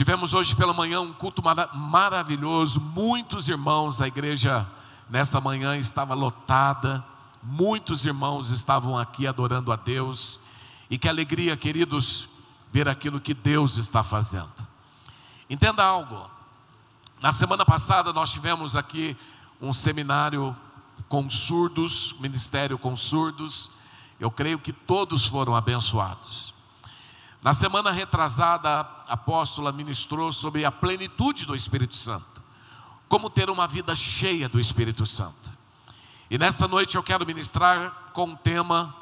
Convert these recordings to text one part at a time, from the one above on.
Tivemos hoje pela manhã um culto mara maravilhoso, muitos irmãos, a igreja nesta manhã estava lotada, muitos irmãos estavam aqui adorando a Deus, e que alegria, queridos, ver aquilo que Deus está fazendo. Entenda algo, na semana passada nós tivemos aqui um seminário com surdos, ministério com surdos, eu creio que todos foram abençoados. Na semana retrasada, a apóstola ministrou sobre a plenitude do Espírito Santo, como ter uma vida cheia do Espírito Santo. E nesta noite eu quero ministrar com o tema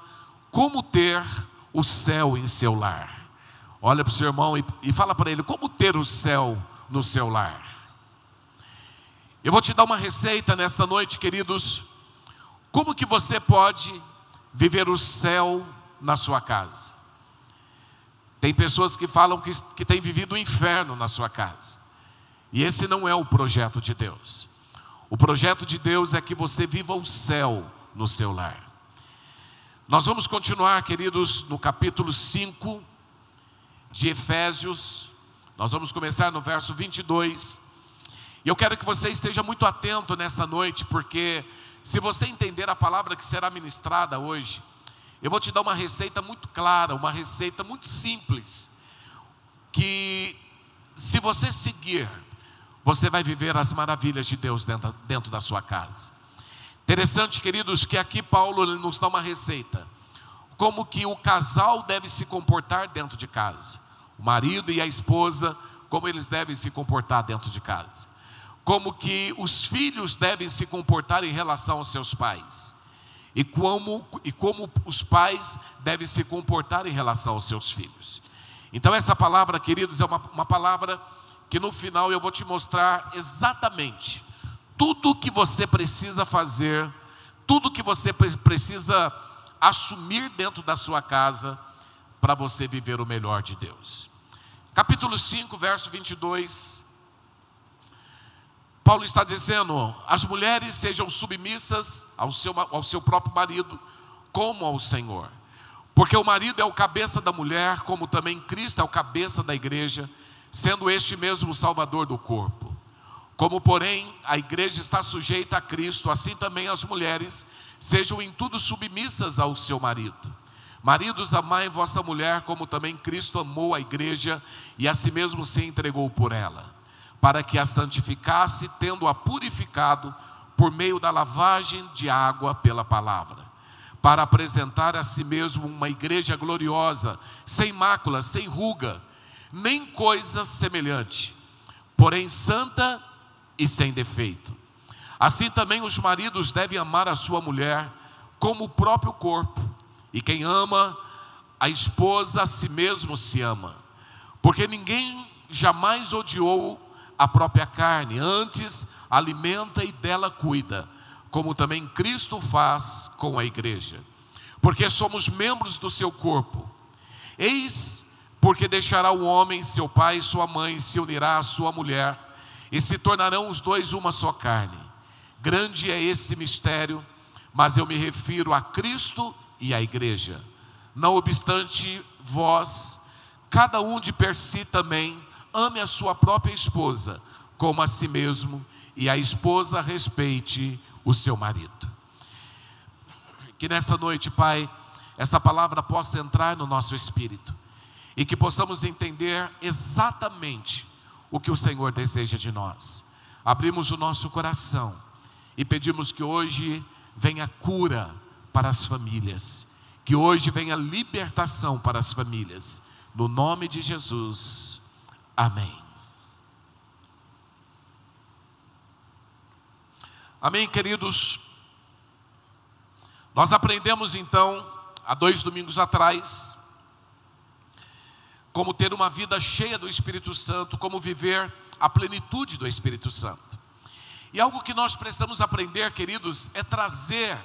Como ter o céu em seu lar. Olha para o seu irmão e, e fala para ele: Como ter o céu no seu lar? Eu vou te dar uma receita nesta noite, queridos. Como que você pode viver o céu na sua casa? Tem pessoas que falam que, que têm vivido o inferno na sua casa. E esse não é o projeto de Deus. O projeto de Deus é que você viva o céu no seu lar. Nós vamos continuar, queridos, no capítulo 5 de Efésios. Nós vamos começar no verso 22. E eu quero que você esteja muito atento nessa noite, porque se você entender a palavra que será ministrada hoje, eu vou te dar uma receita muito clara, uma receita muito simples, que se você seguir, você vai viver as maravilhas de Deus dentro, dentro da sua casa. Interessante, queridos, que aqui Paulo nos dá uma receita, como que o casal deve se comportar dentro de casa, o marido e a esposa, como eles devem se comportar dentro de casa, como que os filhos devem se comportar em relação aos seus pais e como, e como os pais devem se comportar em relação aos seus filhos. Então, essa palavra, queridos, é uma, uma palavra que no final eu vou te mostrar exatamente tudo o que você precisa fazer, tudo que você precisa assumir dentro da sua casa para você viver o melhor de Deus. Capítulo 5, verso 22. Paulo está dizendo: as mulheres sejam submissas ao seu, ao seu próprio marido, como ao Senhor. Porque o marido é o cabeça da mulher, como também Cristo é o cabeça da igreja, sendo este mesmo o salvador do corpo. Como, porém, a igreja está sujeita a Cristo, assim também as mulheres sejam em tudo submissas ao seu marido. Maridos, amai vossa mulher, como também Cristo amou a igreja e a si mesmo se entregou por ela para que a santificasse, tendo-a purificado por meio da lavagem de água pela palavra, para apresentar a si mesmo uma igreja gloriosa, sem mácula, sem ruga, nem coisa semelhante, porém santa e sem defeito. Assim também os maridos devem amar a sua mulher como o próprio corpo, e quem ama a esposa a si mesmo se ama, porque ninguém jamais odiou a própria carne, antes alimenta e dela cuida, como também Cristo faz com a igreja, porque somos membros do seu corpo. Eis porque deixará o homem seu pai e sua mãe, se unirá à sua mulher, e se tornarão os dois uma só carne. Grande é esse mistério, mas eu me refiro a Cristo e à igreja. Não obstante, vós, cada um de per si também, ame a sua própria esposa como a si mesmo, e a esposa respeite o seu marido. Que nessa noite, Pai, essa palavra possa entrar no nosso espírito e que possamos entender exatamente o que o Senhor deseja de nós. Abrimos o nosso coração e pedimos que hoje venha cura para as famílias, que hoje venha libertação para as famílias. No nome de Jesus. Amém. Amém, queridos? Nós aprendemos então, há dois domingos atrás, como ter uma vida cheia do Espírito Santo, como viver a plenitude do Espírito Santo. E algo que nós precisamos aprender, queridos, é trazer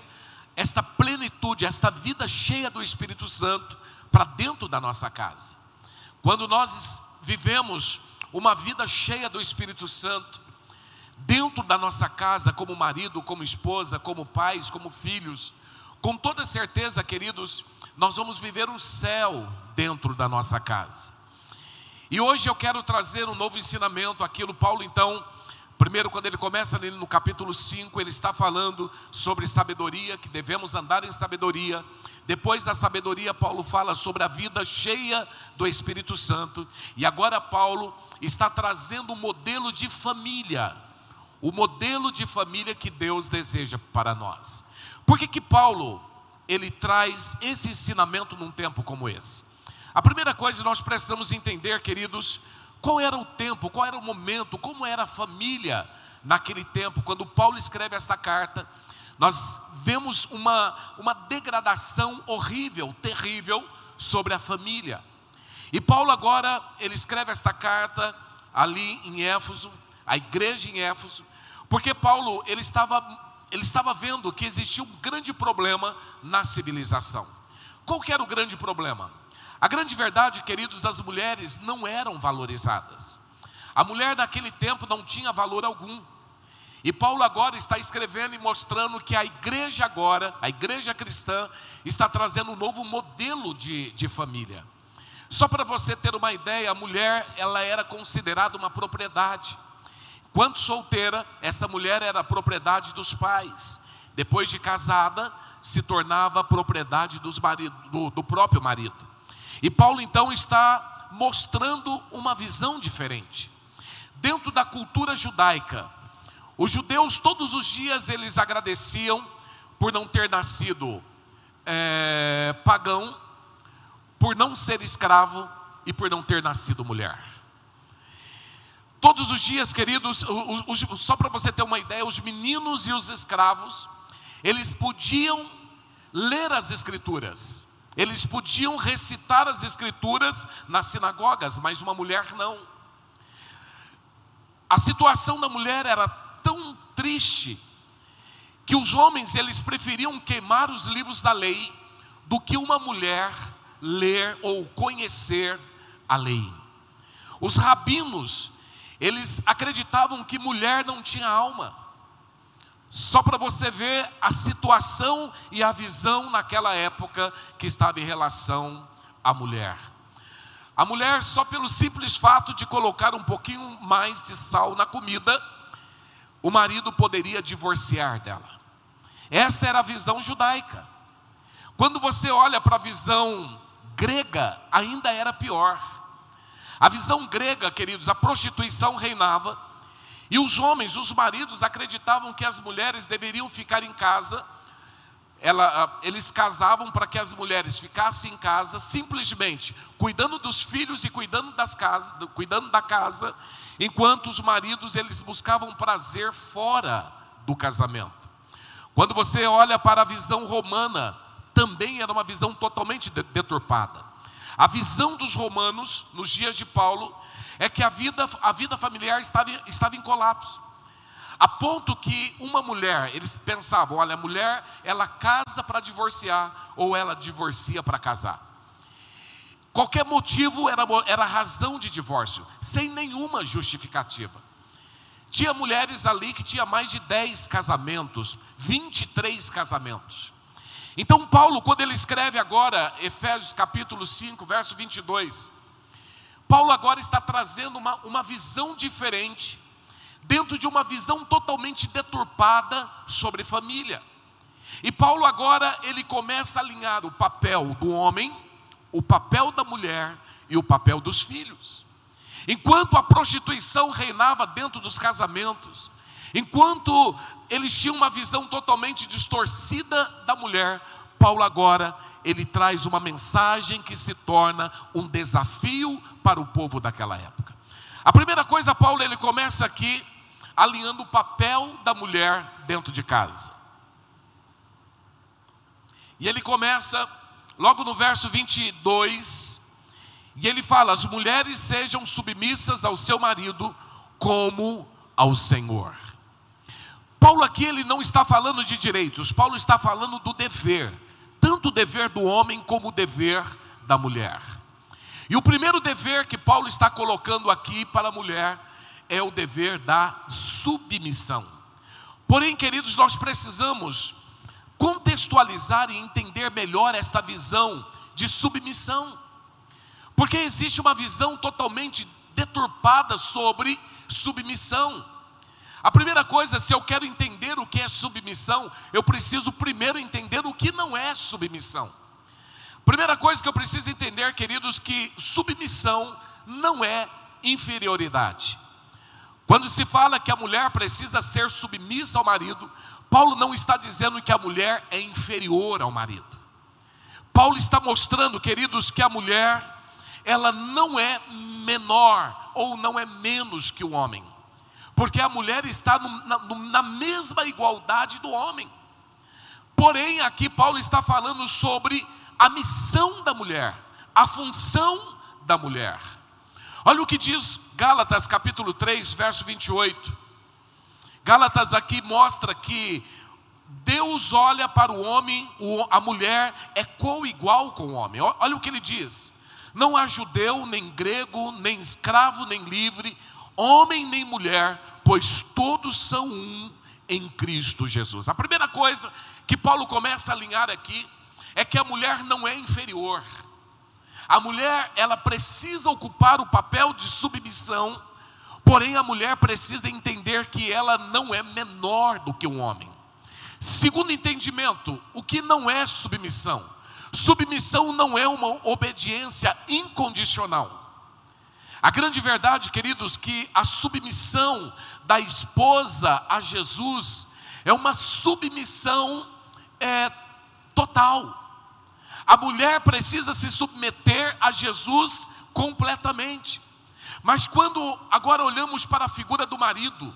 esta plenitude, esta vida cheia do Espírito Santo para dentro da nossa casa. Quando nós vivemos uma vida cheia do Espírito Santo, dentro da nossa casa, como marido, como esposa, como pais, como filhos, com toda certeza, queridos, nós vamos viver o céu dentro da nossa casa. E hoje eu quero trazer um novo ensinamento, aquilo Paulo então, primeiro quando ele começa no capítulo 5, ele está falando sobre sabedoria, que devemos andar em sabedoria. Depois da sabedoria, Paulo fala sobre a vida cheia do Espírito Santo. E agora Paulo está trazendo um modelo de família, o modelo de família que Deus deseja para nós. Por que que Paulo ele traz esse ensinamento num tempo como esse? A primeira coisa nós precisamos entender, queridos, qual era o tempo, qual era o momento, como era a família naquele tempo, quando Paulo escreve essa carta, nós vemos uma, uma degradação horrível, terrível sobre a família. E Paulo agora, ele escreve esta carta ali em Éfeso, a igreja em Éfeso, porque Paulo, ele estava, ele estava vendo que existia um grande problema na civilização. Qual que era o grande problema? A grande verdade, queridos, as mulheres não eram valorizadas. A mulher daquele tempo não tinha valor algum. E Paulo agora está escrevendo e mostrando que a igreja agora, a igreja cristã, está trazendo um novo modelo de, de família. Só para você ter uma ideia, a mulher ela era considerada uma propriedade. Quando solteira, essa mulher era propriedade dos pais. Depois de casada, se tornava propriedade dos marido, do, do próprio marido. E Paulo então está mostrando uma visão diferente. Dentro da cultura judaica, os judeus todos os dias eles agradeciam por não ter nascido é, pagão, por não ser escravo e por não ter nascido mulher. Todos os dias, queridos, os, os, só para você ter uma ideia, os meninos e os escravos, eles podiam ler as escrituras, eles podiam recitar as escrituras nas sinagogas, mas uma mulher não. A situação da mulher era tão triste que os homens eles preferiam queimar os livros da lei do que uma mulher ler ou conhecer a lei. Os rabinos, eles acreditavam que mulher não tinha alma. Só para você ver a situação e a visão naquela época que estava em relação à mulher. A mulher, só pelo simples fato de colocar um pouquinho mais de sal na comida, o marido poderia divorciar dela. Esta era a visão judaica. Quando você olha para a visão grega, ainda era pior. A visão grega, queridos, a prostituição reinava e os homens, os maridos, acreditavam que as mulheres deveriam ficar em casa. Ela, eles casavam para que as mulheres ficassem em casa, simplesmente cuidando dos filhos e cuidando, das casas, cuidando da casa, enquanto os maridos eles buscavam prazer fora do casamento. Quando você olha para a visão romana, também era uma visão totalmente deturpada. A visão dos romanos, nos dias de Paulo, é que a vida, a vida familiar estava, estava em colapso. A ponto que uma mulher, eles pensavam, olha, a mulher, ela casa para divorciar, ou ela divorcia para casar. Qualquer motivo era, era razão de divórcio, sem nenhuma justificativa. Tinha mulheres ali que tinha mais de 10 casamentos, 23 casamentos. Então Paulo, quando ele escreve agora, Efésios capítulo 5, verso 22, Paulo agora está trazendo uma, uma visão diferente, dentro de uma visão totalmente deturpada sobre família. E Paulo agora ele começa a alinhar o papel do homem, o papel da mulher e o papel dos filhos. Enquanto a prostituição reinava dentro dos casamentos, enquanto eles tinham uma visão totalmente distorcida da mulher, Paulo agora ele traz uma mensagem que se torna um desafio para o povo daquela época. A primeira coisa, Paulo, ele começa aqui alinhando o papel da mulher dentro de casa. E ele começa logo no verso 22, e ele fala: As mulheres sejam submissas ao seu marido como ao Senhor. Paulo aqui ele não está falando de direitos, Paulo está falando do dever tanto o dever do homem como o dever da mulher. E o primeiro dever que Paulo está colocando aqui para a mulher é o dever da submissão. Porém, queridos, nós precisamos contextualizar e entender melhor esta visão de submissão. Porque existe uma visão totalmente deturpada sobre submissão. A primeira coisa, se eu quero entender o que é submissão, eu preciso primeiro entender o que não é submissão. Primeira coisa que eu preciso entender, queridos, que submissão não é inferioridade. Quando se fala que a mulher precisa ser submissa ao marido, Paulo não está dizendo que a mulher é inferior ao marido. Paulo está mostrando, queridos, que a mulher ela não é menor ou não é menos que o homem, porque a mulher está no, na, na mesma igualdade do homem. Porém, aqui Paulo está falando sobre a missão da mulher, a função da mulher. Olha o que diz Gálatas capítulo 3, verso 28. Gálatas aqui mostra que Deus olha para o homem, a mulher é co-igual com o homem. Olha o que ele diz: não há judeu, nem grego, nem escravo, nem livre, homem nem mulher, pois todos são um em Cristo Jesus. A primeira coisa que Paulo começa a alinhar aqui é que a mulher não é inferior. A mulher, ela precisa ocupar o papel de submissão, porém a mulher precisa entender que ela não é menor do que um homem. Segundo entendimento, o que não é submissão? Submissão não é uma obediência incondicional. A grande verdade, queridos, que a submissão da esposa a Jesus é uma submissão é, total. A mulher precisa se submeter a Jesus completamente. Mas quando agora olhamos para a figura do marido,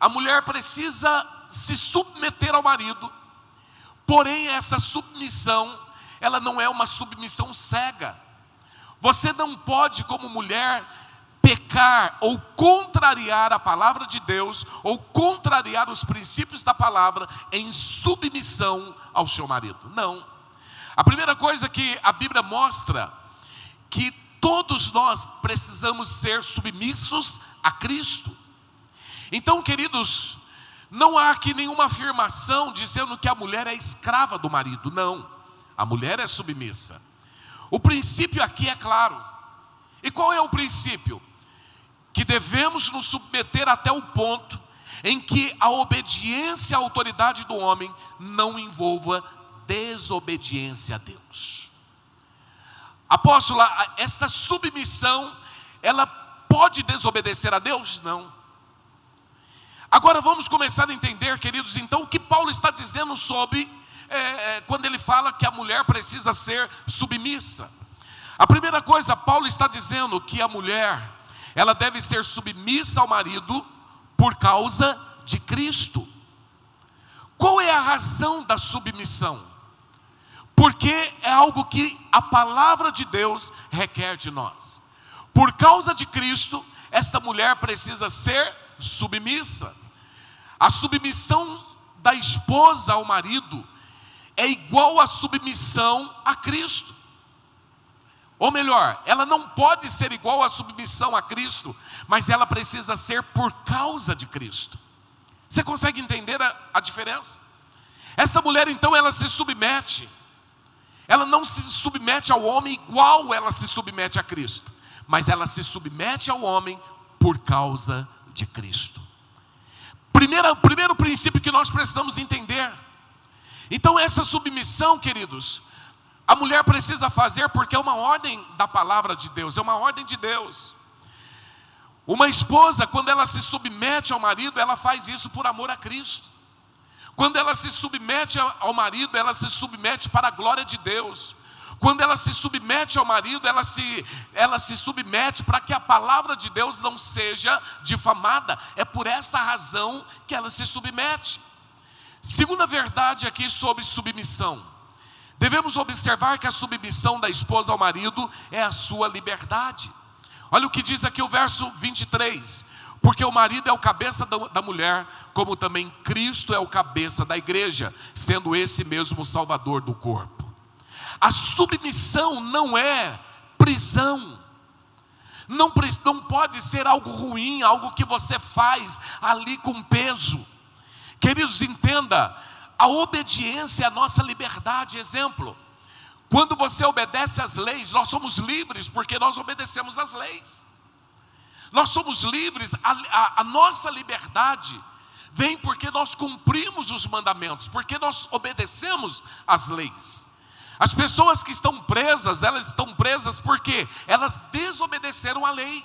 a mulher precisa se submeter ao marido, porém essa submissão ela não é uma submissão cega. Você não pode, como mulher, pecar ou contrariar a palavra de Deus, ou contrariar os princípios da palavra em submissão ao seu marido. Não. A primeira coisa que a Bíblia mostra que todos nós precisamos ser submissos a Cristo. Então, queridos, não há aqui nenhuma afirmação dizendo que a mulher é escrava do marido, não. A mulher é submissa. O princípio aqui é claro. E qual é o princípio? Que devemos nos submeter até o ponto em que a obediência à autoridade do homem não envolva desobediência a Deus. Apóstola, esta submissão, ela pode desobedecer a Deus? Não. Agora vamos começar a entender, queridos, então, o que Paulo está dizendo sobre é, é, quando ele fala que a mulher precisa ser submissa. A primeira coisa, Paulo está dizendo que a mulher, ela deve ser submissa ao marido por causa de Cristo. Qual é a razão da submissão? Porque é algo que a palavra de Deus requer de nós. Por causa de Cristo, esta mulher precisa ser submissa. A submissão da esposa ao marido é igual à submissão a Cristo. Ou melhor, ela não pode ser igual à submissão a Cristo, mas ela precisa ser por causa de Cristo. Você consegue entender a, a diferença? Essa mulher então ela se submete, ela não se submete ao homem igual ela se submete a Cristo, mas ela se submete ao homem por causa de Cristo. Primeiro, primeiro princípio que nós precisamos entender então, essa submissão, queridos, a mulher precisa fazer porque é uma ordem da palavra de Deus, é uma ordem de Deus. Uma esposa, quando ela se submete ao marido, ela faz isso por amor a Cristo. Quando ela se submete ao marido, ela se submete para a glória de Deus. Quando ela se submete ao marido, ela se, ela se submete para que a palavra de Deus não seja difamada. É por esta razão que ela se submete. Segunda verdade aqui sobre submissão. Devemos observar que a submissão da esposa ao marido é a sua liberdade. Olha o que diz aqui o verso 23. Porque o marido é o cabeça da mulher, como também Cristo é o cabeça da igreja, sendo esse mesmo o salvador do corpo. A submissão não é prisão, não, não pode ser algo ruim, algo que você faz ali com peso. Queridos, entenda, a obediência é a nossa liberdade. Exemplo, Quando você obedece às leis, nós somos livres porque nós obedecemos às leis. Nós somos livres, a, a, a nossa liberdade vem porque nós cumprimos os mandamentos, porque nós obedecemos às leis. As pessoas que estão presas, elas estão presas porque elas desobedeceram à lei.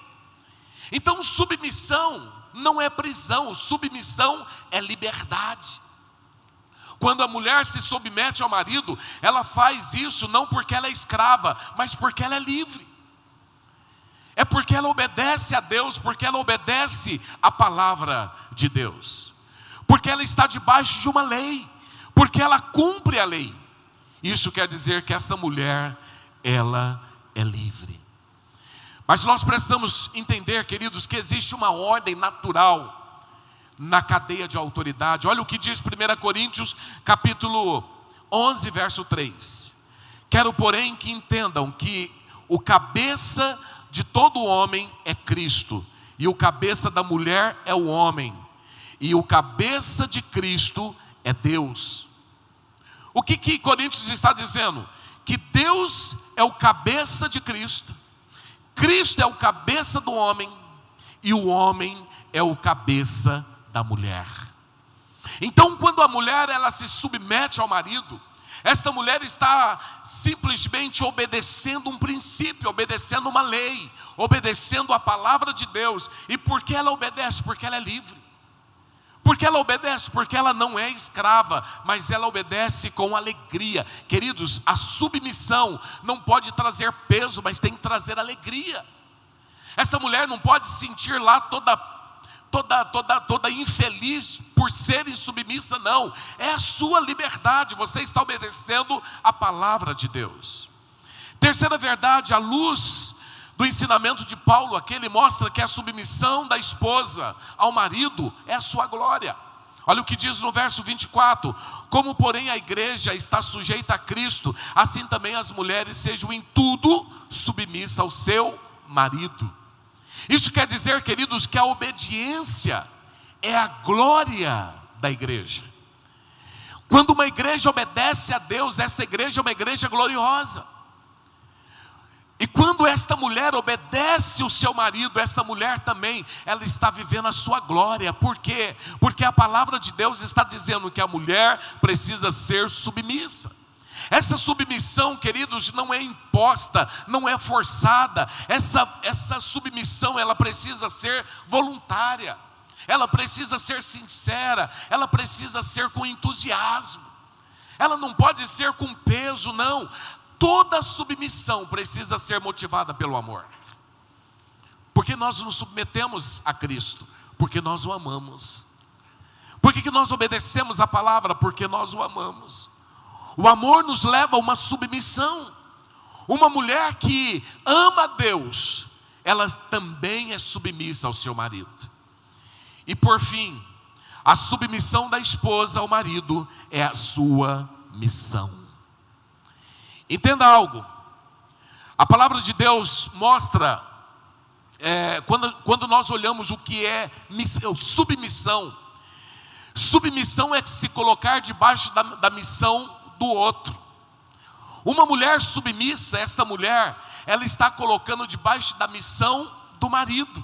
Então, submissão não é prisão, submissão é liberdade. Quando a mulher se submete ao marido, ela faz isso não porque ela é escrava, mas porque ela é livre é porque ela obedece a Deus, porque ela obedece a palavra de Deus, porque ela está debaixo de uma lei, porque ela cumpre a lei. Isso quer dizer que essa mulher, ela é livre. Mas nós precisamos entender, queridos, que existe uma ordem natural na cadeia de autoridade. Olha o que diz 1 Coríntios, capítulo 11, verso 3. Quero, porém, que entendam que o cabeça de todo homem é Cristo, e o cabeça da mulher é o homem, e o cabeça de Cristo é Deus. O que que Coríntios está dizendo? Que Deus é o cabeça de Cristo, Cristo é o cabeça do homem, e o homem é o cabeça da mulher. Então, quando a mulher ela se submete ao marido, esta mulher está simplesmente obedecendo um princípio, obedecendo uma lei, obedecendo a palavra de Deus. E por que ela obedece? Porque ela é livre. Porque ela obedece? Porque ela não é escrava, mas ela obedece com alegria. Queridos, a submissão não pode trazer peso, mas tem que trazer alegria. Essa mulher não pode sentir lá toda toda, toda, toda infeliz por ser insubmissa, não. É a sua liberdade, você está obedecendo a palavra de Deus. Terceira verdade, a luz do ensinamento de Paulo, aqui ele mostra que a submissão da esposa ao marido é a sua glória. Olha o que diz no verso 24: Como, porém, a igreja está sujeita a Cristo, assim também as mulheres sejam em tudo submissas ao seu marido. Isso quer dizer, queridos, que a obediência é a glória da igreja. Quando uma igreja obedece a Deus, essa igreja é uma igreja gloriosa. E quando esta mulher obedece o seu marido, esta mulher também, ela está vivendo a sua glória. Por quê? Porque a palavra de Deus está dizendo que a mulher precisa ser submissa. Essa submissão, queridos, não é imposta, não é forçada. Essa, essa submissão, ela precisa ser voluntária. Ela precisa ser sincera, ela precisa ser com entusiasmo. Ela não pode ser com peso, não. Toda submissão precisa ser motivada pelo amor. Porque nós nos submetemos a Cristo, porque nós o amamos. Por que, que nós obedecemos a palavra? Porque nós o amamos. O amor nos leva a uma submissão. Uma mulher que ama Deus, ela também é submissa ao seu marido. E por fim, a submissão da esposa ao marido é a sua missão. Entenda algo, a palavra de Deus mostra, é, quando, quando nós olhamos o que é submissão, submissão é se colocar debaixo da, da missão do outro. Uma mulher submissa, esta mulher, ela está colocando debaixo da missão do marido.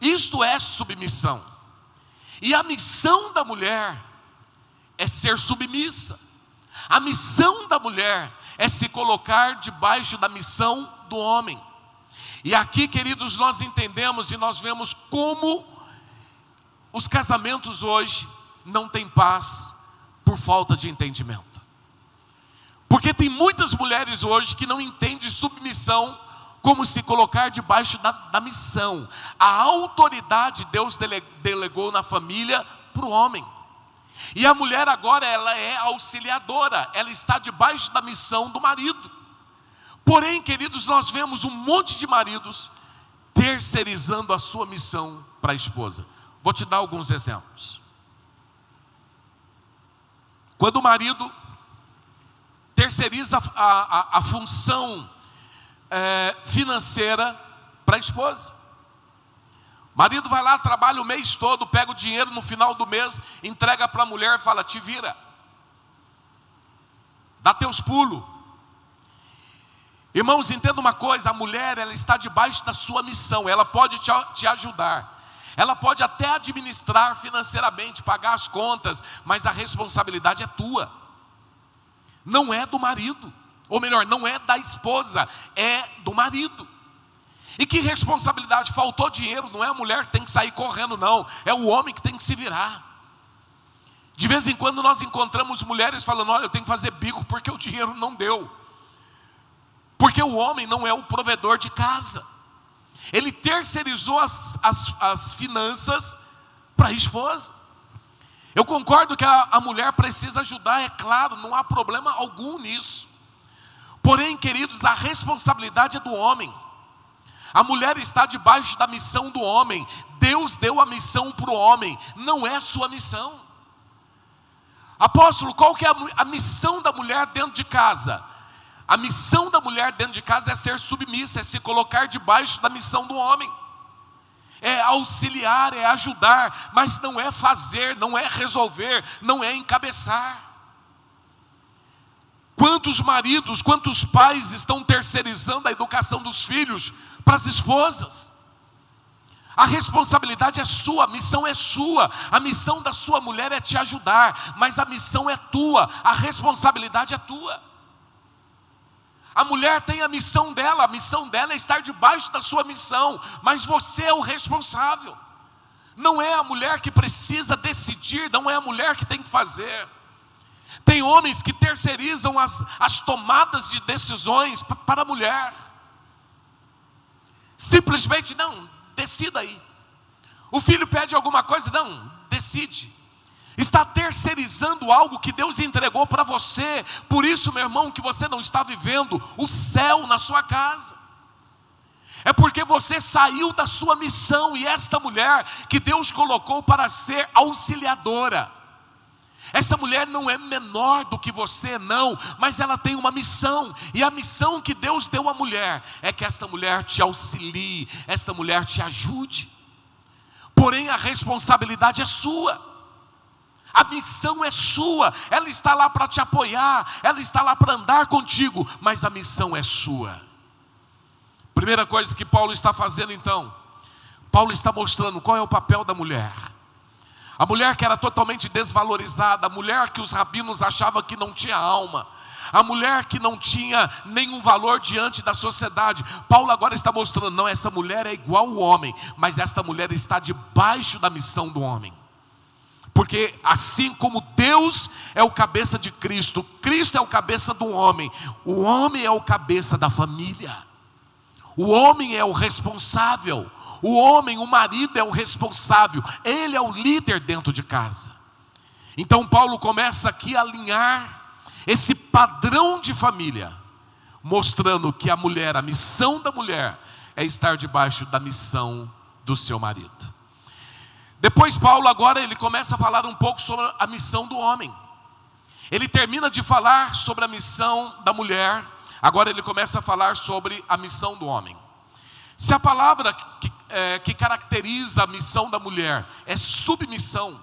Isto é submissão. E a missão da mulher é ser submissa. A missão da mulher é se colocar debaixo da missão do homem. E aqui, queridos, nós entendemos e nós vemos como os casamentos hoje não têm paz, por falta de entendimento. Porque tem muitas mulheres hoje que não entendem submissão como se colocar debaixo da, da missão. A autoridade Deus dele, delegou na família para o homem. E a mulher agora ela é auxiliadora, ela está debaixo da missão do marido. Porém, queridos, nós vemos um monte de maridos terceirizando a sua missão para a esposa. Vou te dar alguns exemplos. Quando o marido terceiriza a, a, a função é, financeira para a esposa. O marido vai lá, trabalha o mês todo, pega o dinheiro no final do mês, entrega para a mulher e fala: te vira, dá teus pulos, Irmãos, entenda uma coisa: a mulher ela está debaixo da sua missão, ela pode te, te ajudar, ela pode até administrar financeiramente, pagar as contas, mas a responsabilidade é tua, não é do marido, ou melhor, não é da esposa, é do marido. E que responsabilidade? Faltou dinheiro, não é a mulher que tem que sair correndo, não, é o homem que tem que se virar. De vez em quando nós encontramos mulheres falando: Olha, eu tenho que fazer bico porque o dinheiro não deu. Porque o homem não é o provedor de casa. Ele terceirizou as, as, as finanças para a esposa. Eu concordo que a, a mulher precisa ajudar, é claro, não há problema algum nisso. Porém, queridos, a responsabilidade é do homem. A mulher está debaixo da missão do homem. Deus deu a missão para o homem, não é sua missão. Apóstolo, qual que é a, a missão da mulher dentro de casa? A missão da mulher dentro de casa é ser submissa, é se colocar debaixo da missão do homem. É auxiliar, é ajudar, mas não é fazer, não é resolver, não é encabeçar. Quantos maridos, quantos pais estão terceirizando a educação dos filhos para as esposas? A responsabilidade é sua, a missão é sua, a missão da sua mulher é te ajudar, mas a missão é tua, a responsabilidade é tua. A mulher tem a missão dela, a missão dela é estar debaixo da sua missão, mas você é o responsável. Não é a mulher que precisa decidir, não é a mulher que tem que fazer. Tem homens que terceirizam as, as tomadas de decisões para a mulher. Simplesmente, não, decida aí. O filho pede alguma coisa, não, decide. Está terceirizando algo que Deus entregou para você. Por isso, meu irmão, que você não está vivendo o céu na sua casa. É porque você saiu da sua missão e esta mulher que Deus colocou para ser auxiliadora essa mulher não é menor do que você, não, mas ela tem uma missão, e a missão que Deus deu à mulher é que esta mulher te auxilie, esta mulher te ajude. Porém, a responsabilidade é sua. A missão é sua, ela está lá para te apoiar, ela está lá para andar contigo, mas a missão é sua. Primeira coisa que Paulo está fazendo então, Paulo está mostrando qual é o papel da mulher. A mulher que era totalmente desvalorizada, a mulher que os rabinos achavam que não tinha alma, a mulher que não tinha nenhum valor diante da sociedade. Paulo agora está mostrando: não, essa mulher é igual ao homem, mas esta mulher está debaixo da missão do homem. Porque assim como Deus é o cabeça de Cristo, Cristo é o cabeça do homem, o homem é o cabeça da família, o homem é o responsável, o homem, o marido é o responsável, ele é o líder dentro de casa. Então Paulo começa aqui a alinhar esse padrão de família, mostrando que a mulher, a missão da mulher é estar debaixo da missão do seu marido. Depois Paulo agora ele começa a falar um pouco sobre a missão do homem. Ele termina de falar sobre a missão da mulher, agora ele começa a falar sobre a missão do homem. Se a palavra que, é, que caracteriza a missão da mulher é submissão,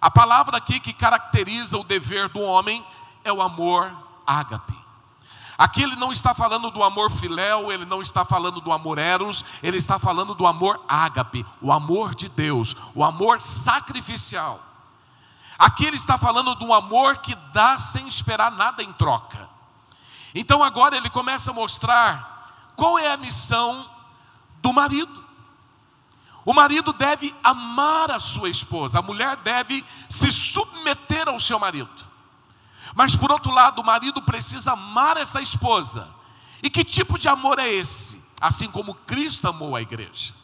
a palavra aqui que caracteriza o dever do homem é o amor ágape. Aqui ele não está falando do amor filéu, ele não está falando do amor eros, ele está falando do amor ágape, o amor de Deus, o amor sacrificial. Aqui ele está falando de um amor que dá sem esperar nada em troca. Então agora ele começa a mostrar qual é a missão do marido. O marido deve amar a sua esposa, a mulher deve se submeter ao seu marido. Mas por outro lado, o marido precisa amar essa esposa. E que tipo de amor é esse? Assim como Cristo amou a igreja.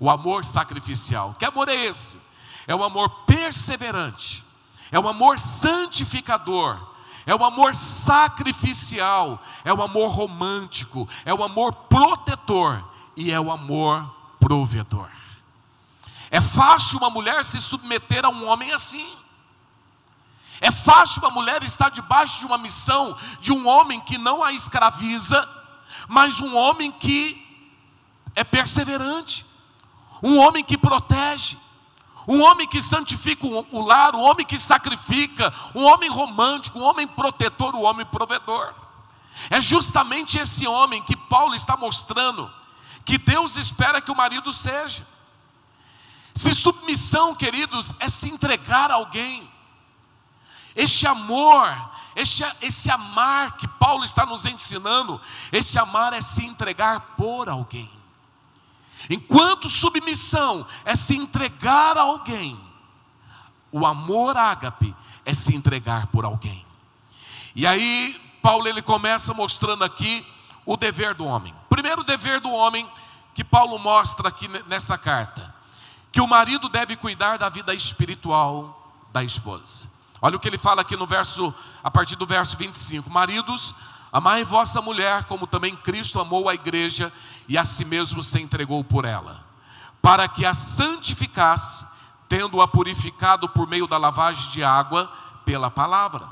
O amor sacrificial. Que amor é esse? É o amor perseverante. É o amor santificador. É o amor sacrificial. É o amor romântico. É o amor protetor e é o amor provedor. É fácil uma mulher se submeter a um homem assim. É fácil uma mulher estar debaixo de uma missão de um homem que não a escraviza, mas um homem que é perseverante, um homem que protege, um homem que santifica o lar, um homem que sacrifica, um homem romântico, um homem protetor, um homem provedor. É justamente esse homem que Paulo está mostrando que Deus espera que o marido seja. Se submissão, queridos, é se entregar a alguém. Este amor, este, esse amar que Paulo está nos ensinando, esse amar é se entregar por alguém. Enquanto submissão é se entregar a alguém, o amor ágape é se entregar por alguém. E aí, Paulo ele começa mostrando aqui o dever do homem. Primeiro dever do homem que Paulo mostra aqui nessa carta, que o marido deve cuidar da vida espiritual da esposa. Olha o que ele fala aqui no verso, a partir do verso 25: Maridos, amai vossa mulher, como também Cristo amou a igreja e a si mesmo se entregou por ela, para que a santificasse, tendo-a purificado por meio da lavagem de água pela palavra,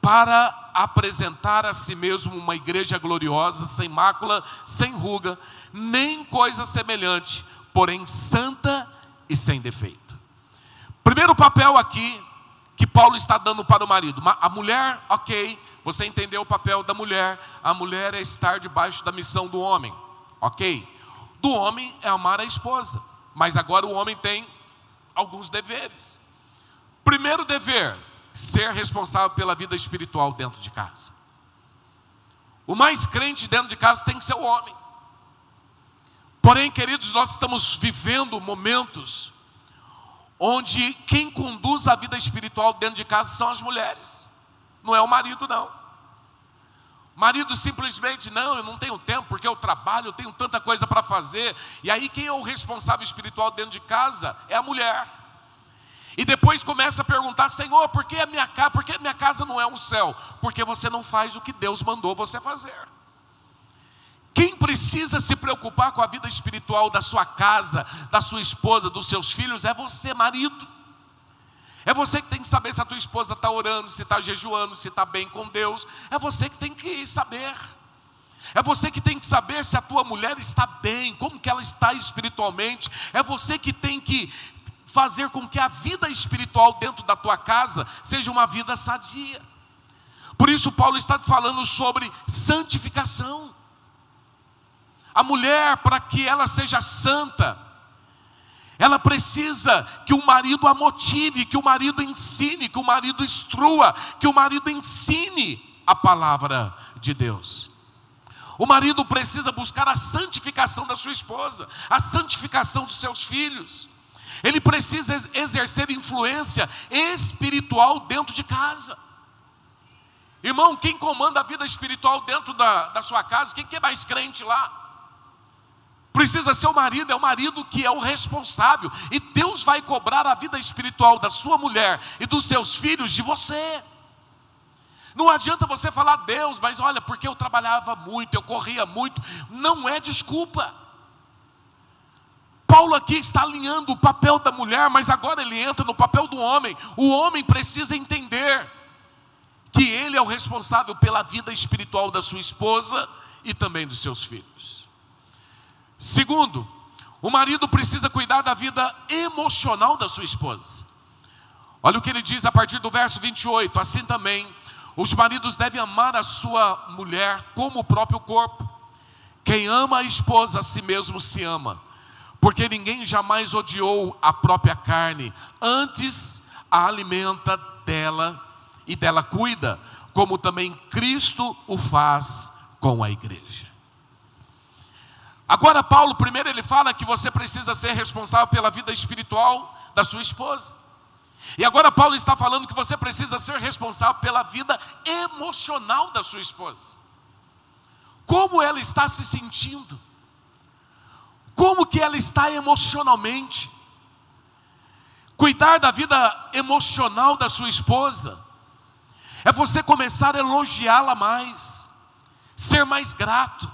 para apresentar a si mesmo uma igreja gloriosa, sem mácula, sem ruga, nem coisa semelhante, porém santa e sem defeito. Primeiro papel aqui que Paulo está dando para o marido. A mulher, ok, você entendeu o papel da mulher. A mulher é estar debaixo da missão do homem, ok? Do homem é amar a esposa, mas agora o homem tem alguns deveres. Primeiro dever, ser responsável pela vida espiritual dentro de casa. O mais crente dentro de casa tem que ser o homem. Porém, queridos, nós estamos vivendo momentos onde quem conduz a vida espiritual dentro de casa são as mulheres, não é o marido, não. O marido simplesmente, não, eu não tenho tempo, porque eu trabalho, eu tenho tanta coisa para fazer. E aí, quem é o responsável espiritual dentro de casa é a mulher. E depois começa a perguntar, Senhor, por que a minha casa, por minha casa não é um céu? Porque você não faz o que Deus mandou você fazer. Quem precisa se preocupar com a vida espiritual da sua casa, da sua esposa, dos seus filhos, é você, marido. É você que tem que saber se a tua esposa está orando, se está jejuando, se está bem com Deus. É você que tem que saber. É você que tem que saber se a tua mulher está bem, como que ela está espiritualmente. É você que tem que fazer com que a vida espiritual dentro da tua casa seja uma vida sadia. Por isso Paulo está falando sobre santificação. A mulher, para que ela seja santa, ela precisa que o marido a motive, que o marido ensine, que o marido instrua, que o marido ensine a palavra de Deus. O marido precisa buscar a santificação da sua esposa, a santificação dos seus filhos. Ele precisa exercer influência espiritual dentro de casa. Irmão, quem comanda a vida espiritual dentro da, da sua casa, quem que é mais crente lá? Precisa ser o marido, é o marido que é o responsável. E Deus vai cobrar a vida espiritual da sua mulher e dos seus filhos de você. Não adianta você falar, Deus, mas olha, porque eu trabalhava muito, eu corria muito. Não é desculpa. Paulo aqui está alinhando o papel da mulher, mas agora ele entra no papel do homem. O homem precisa entender que ele é o responsável pela vida espiritual da sua esposa e também dos seus filhos. Segundo, o marido precisa cuidar da vida emocional da sua esposa. Olha o que ele diz a partir do verso 28. Assim também, os maridos devem amar a sua mulher como o próprio corpo. Quem ama a esposa a si mesmo se ama, porque ninguém jamais odiou a própria carne, antes a alimenta dela e dela cuida, como também Cristo o faz com a igreja. Agora, Paulo, primeiro ele fala que você precisa ser responsável pela vida espiritual da sua esposa. E agora, Paulo está falando que você precisa ser responsável pela vida emocional da sua esposa. Como ela está se sentindo? Como que ela está emocionalmente? Cuidar da vida emocional da sua esposa é você começar a elogiá-la mais, ser mais grato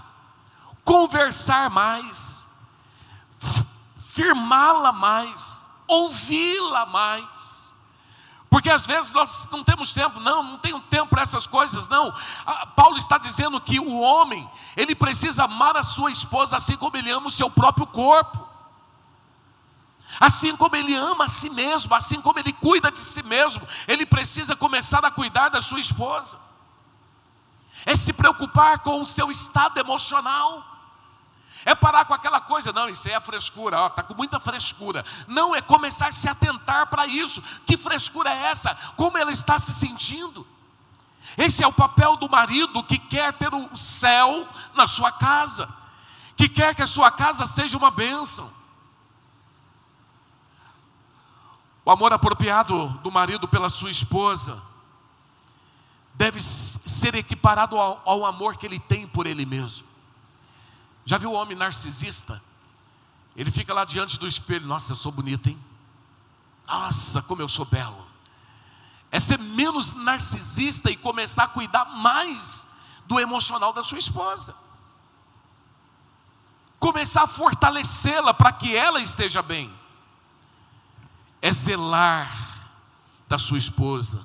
conversar mais, firmá-la mais, ouvi-la mais. Porque às vezes nós não temos tempo, não, não tenho tempo para essas coisas, não. Paulo está dizendo que o homem, ele precisa amar a sua esposa assim como ele ama o seu próprio corpo. Assim como ele ama a si mesmo, assim como ele cuida de si mesmo, ele precisa começar a cuidar da sua esposa. é se preocupar com o seu estado emocional. É parar com aquela coisa, não, isso aí é frescura, está com muita frescura. Não, é começar a se atentar para isso. Que frescura é essa? Como ela está se sentindo? Esse é o papel do marido que quer ter o céu na sua casa, que quer que a sua casa seja uma bênção. O amor apropriado do marido pela sua esposa deve ser equiparado ao, ao amor que ele tem por ele mesmo. Já viu o homem narcisista? Ele fica lá diante do espelho, nossa, eu sou bonito, hein? Nossa, como eu sou belo. É ser menos narcisista e começar a cuidar mais do emocional da sua esposa. Começar a fortalecê-la para que ela esteja bem. É zelar da sua esposa,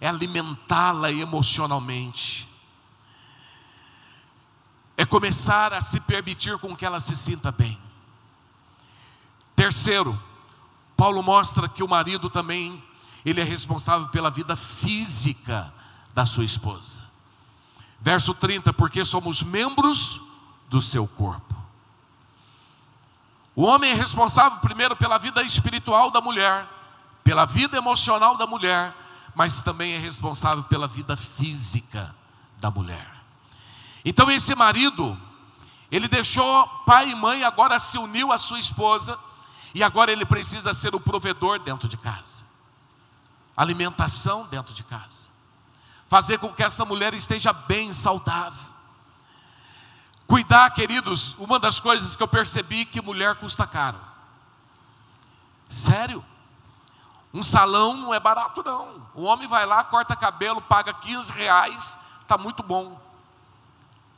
é alimentá-la emocionalmente é começar a se permitir com que ela se sinta bem. Terceiro, Paulo mostra que o marido também ele é responsável pela vida física da sua esposa. Verso 30, porque somos membros do seu corpo. O homem é responsável primeiro pela vida espiritual da mulher, pela vida emocional da mulher, mas também é responsável pela vida física da mulher. Então esse marido, ele deixou pai e mãe, agora se uniu à sua esposa, e agora ele precisa ser o provedor dentro de casa. Alimentação dentro de casa. Fazer com que essa mulher esteja bem, saudável. Cuidar, queridos, uma das coisas que eu percebi que mulher custa caro. Sério? Um salão não é barato, não. O homem vai lá, corta cabelo, paga 15 reais, está muito bom.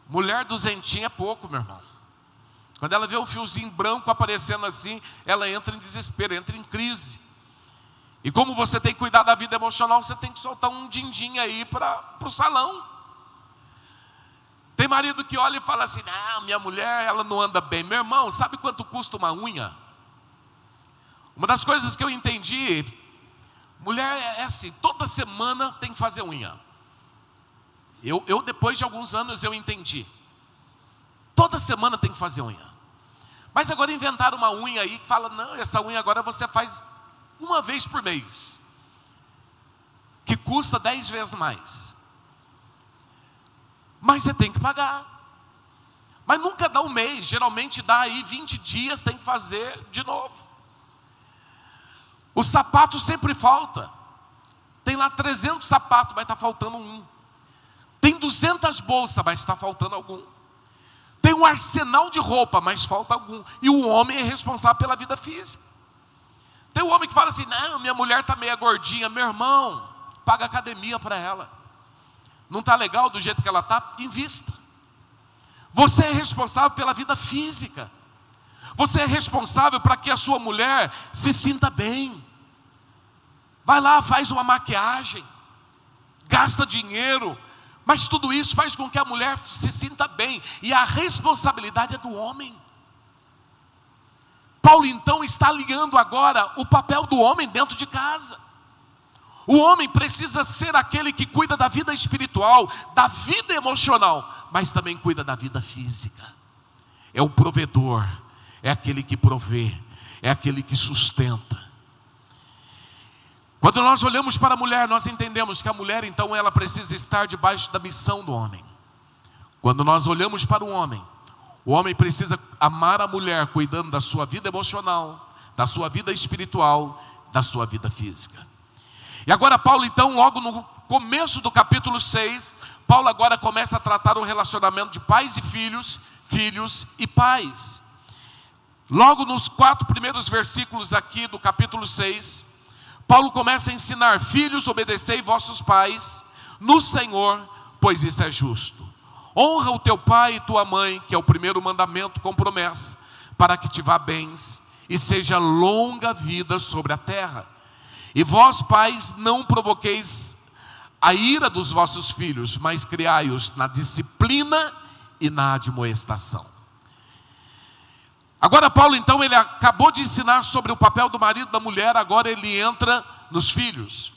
Mulher duzentinha é pouco, meu irmão. Quando ela vê um fiozinho branco aparecendo assim, ela entra em desespero, entra em crise. E como você tem que cuidar da vida emocional, você tem que soltar um din-din aí para o salão. Tem marido que olha e fala assim: ah, minha mulher, ela não anda bem. Meu irmão, sabe quanto custa uma unha? Uma das coisas que eu entendi, mulher é assim, toda semana tem que fazer unha. Eu, eu, depois de alguns anos, eu entendi. Toda semana tem que fazer unha. Mas agora inventaram uma unha aí que fala: não, essa unha agora você faz uma vez por mês, que custa dez vezes mais. Mas você tem que pagar. Mas nunca dá um mês, geralmente dá aí 20 dias, tem que fazer de novo. O sapato sempre falta. Tem lá 300 sapatos, mas está faltando um. Tem 200 bolsas, mas está faltando algum. Tem um arsenal de roupa, mas falta algum. E o homem é responsável pela vida física. Tem um homem que fala assim: não, minha mulher está meia gordinha. Meu irmão, paga academia para ela. Não está legal do jeito que ela está? Invista. Você é responsável pela vida física. Você é responsável para que a sua mulher se sinta bem. Vai lá, faz uma maquiagem, gasta dinheiro, mas tudo isso faz com que a mulher se sinta bem, e a responsabilidade é do homem. Paulo então está alinhando agora o papel do homem dentro de casa. O homem precisa ser aquele que cuida da vida espiritual, da vida emocional, mas também cuida da vida física. É o provedor, é aquele que provê, é aquele que sustenta. Quando nós olhamos para a mulher, nós entendemos que a mulher, então, ela precisa estar debaixo da missão do homem. Quando nós olhamos para o homem, o homem precisa amar a mulher, cuidando da sua vida emocional, da sua vida espiritual, da sua vida física. E agora, Paulo, então, logo no começo do capítulo 6, Paulo agora começa a tratar o relacionamento de pais e filhos, filhos e pais. Logo nos quatro primeiros versículos aqui do capítulo 6, Paulo começa a ensinar: filhos, obedecei vossos pais no Senhor, pois isso é justo. Honra o teu pai e tua mãe, que é o primeiro mandamento com promessa, para que te vá bens e seja longa vida sobre a terra. E vós, pais, não provoqueis a ira dos vossos filhos, mas criai-os na disciplina e na admoestação. Agora, Paulo, então, ele acabou de ensinar sobre o papel do marido da mulher, agora ele entra nos filhos.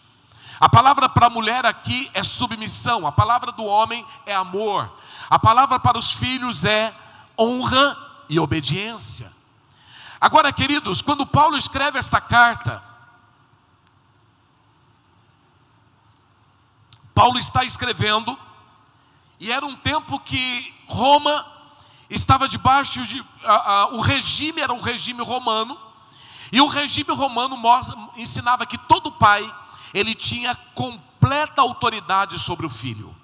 A palavra para a mulher aqui é submissão, a palavra do homem é amor, a palavra para os filhos é honra e obediência. Agora, queridos, quando Paulo escreve esta carta, Paulo está escrevendo, e era um tempo que Roma estava debaixo de. O regime era um regime romano, e o regime romano mostra, ensinava que todo pai ele tinha completa autoridade sobre o filho.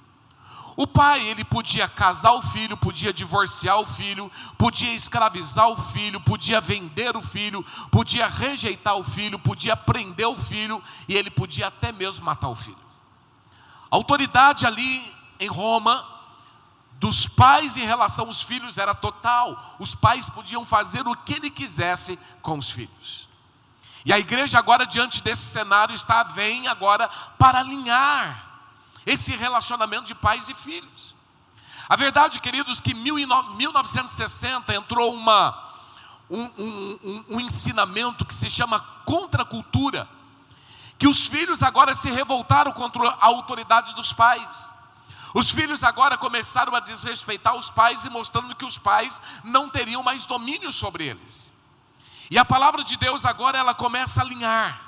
O pai, ele podia casar o filho, podia divorciar o filho, podia escravizar o filho, podia vender o filho, podia rejeitar o filho, podia prender o filho e ele podia até mesmo matar o filho. A autoridade ali em Roma dos pais em relação aos filhos era total. Os pais podiam fazer o que ele quisesse com os filhos. E a igreja agora diante desse cenário está vem agora para alinhar esse relacionamento de pais e filhos. A verdade, queridos, que em 1960 entrou uma, um, um, um, um ensinamento que se chama contracultura, que os filhos agora se revoltaram contra a autoridade dos pais. Os filhos agora começaram a desrespeitar os pais e mostrando que os pais não teriam mais domínio sobre eles. E a palavra de Deus agora ela começa a alinhar.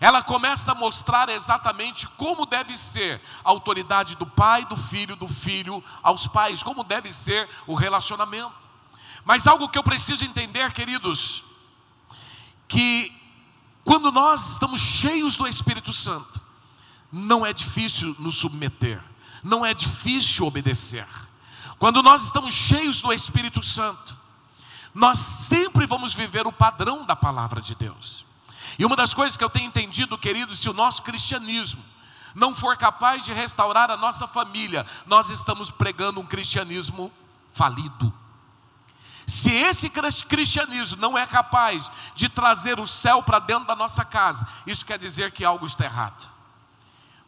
Ela começa a mostrar exatamente como deve ser a autoridade do pai, do filho, do filho aos pais, como deve ser o relacionamento. Mas algo que eu preciso entender, queridos, que quando nós estamos cheios do Espírito Santo, não é difícil nos submeter, não é difícil obedecer. Quando nós estamos cheios do Espírito Santo, nós sempre vamos viver o padrão da palavra de Deus. E uma das coisas que eu tenho entendido, queridos, se o nosso cristianismo não for capaz de restaurar a nossa família, nós estamos pregando um cristianismo falido. Se esse cristianismo não é capaz de trazer o céu para dentro da nossa casa, isso quer dizer que algo está errado.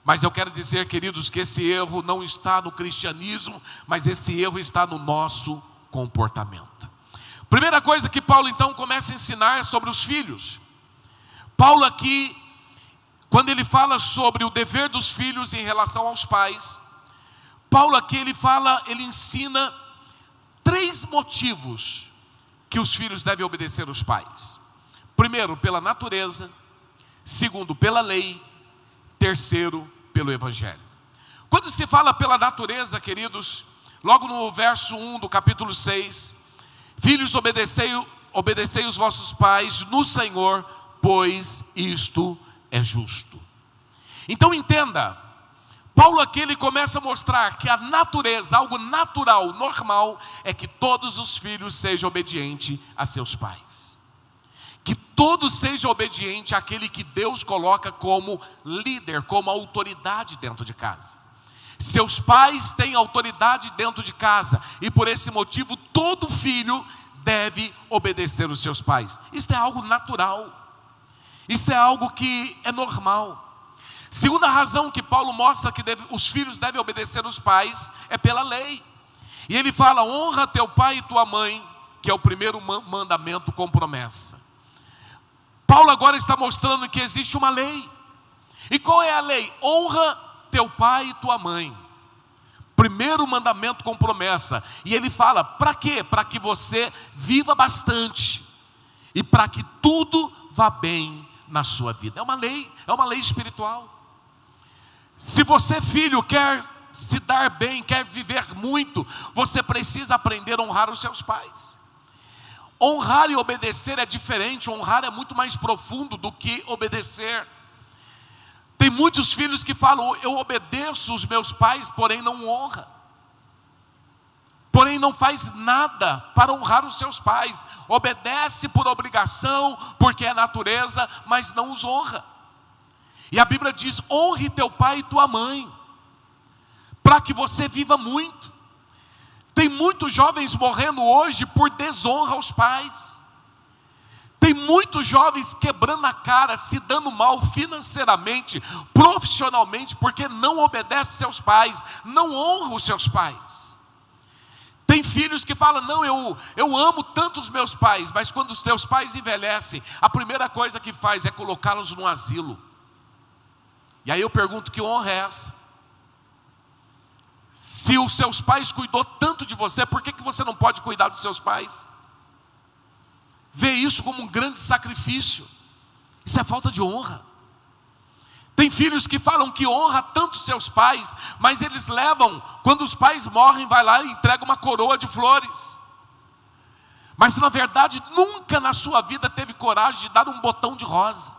Mas eu quero dizer, queridos, que esse erro não está no cristianismo, mas esse erro está no nosso comportamento. Primeira coisa que Paulo então começa a ensinar é sobre os filhos. Paulo aqui, quando ele fala sobre o dever dos filhos em relação aos pais, Paulo aqui ele fala, ele ensina três motivos que os filhos devem obedecer aos pais. Primeiro, pela natureza, segundo, pela lei, terceiro, pelo evangelho. Quando se fala pela natureza, queridos, logo no verso 1 do capítulo 6, Filhos, obedecei, obedecei os vossos pais no Senhor, pois isto é justo. Então entenda, Paulo aqui ele começa a mostrar que a natureza, algo natural, normal, é que todos os filhos sejam obedientes a seus pais. Que todos sejam obedientes àquele que Deus coloca como líder, como autoridade dentro de casa. Seus pais têm autoridade dentro de casa, e por esse motivo todo filho deve obedecer os seus pais. Isso é algo natural. Isso é algo que é normal. Segunda razão que Paulo mostra que deve, os filhos devem obedecer os pais é pela lei. E ele fala: honra teu pai e tua mãe, que é o primeiro mandamento com promessa. Paulo agora está mostrando que existe uma lei. E qual é a lei? Honra teu pai e tua mãe. Primeiro mandamento com promessa. E ele fala: para quê? Para que você viva bastante e para que tudo vá bem na sua vida. É uma lei, é uma lei espiritual. Se você, filho, quer se dar bem, quer viver muito, você precisa aprender a honrar os seus pais. Honrar e obedecer é diferente, honrar é muito mais profundo do que obedecer. Tem muitos filhos que falam: Eu obedeço os meus pais, porém não honra. Porém não faz nada para honrar os seus pais. Obedece por obrigação, porque é natureza, mas não os honra. E a Bíblia diz: honre teu pai e tua mãe, para que você viva muito. Tem muitos jovens morrendo hoje por desonra aos pais. Tem muitos jovens quebrando a cara, se dando mal financeiramente, profissionalmente, porque não obedece seus pais, não honra os seus pais. Tem filhos que falam: Não, eu, eu amo tanto os meus pais, mas quando os teus pais envelhecem, a primeira coisa que faz é colocá-los no asilo. E aí eu pergunto: que honra é essa? Se os seus pais cuidou tanto de você, por que, que você não pode cuidar dos seus pais? Vê isso como um grande sacrifício. Isso é falta de honra. Tem filhos que falam que honra tanto seus pais, mas eles levam, quando os pais morrem, vai lá e entrega uma coroa de flores. Mas na verdade nunca na sua vida teve coragem de dar um botão de rosa.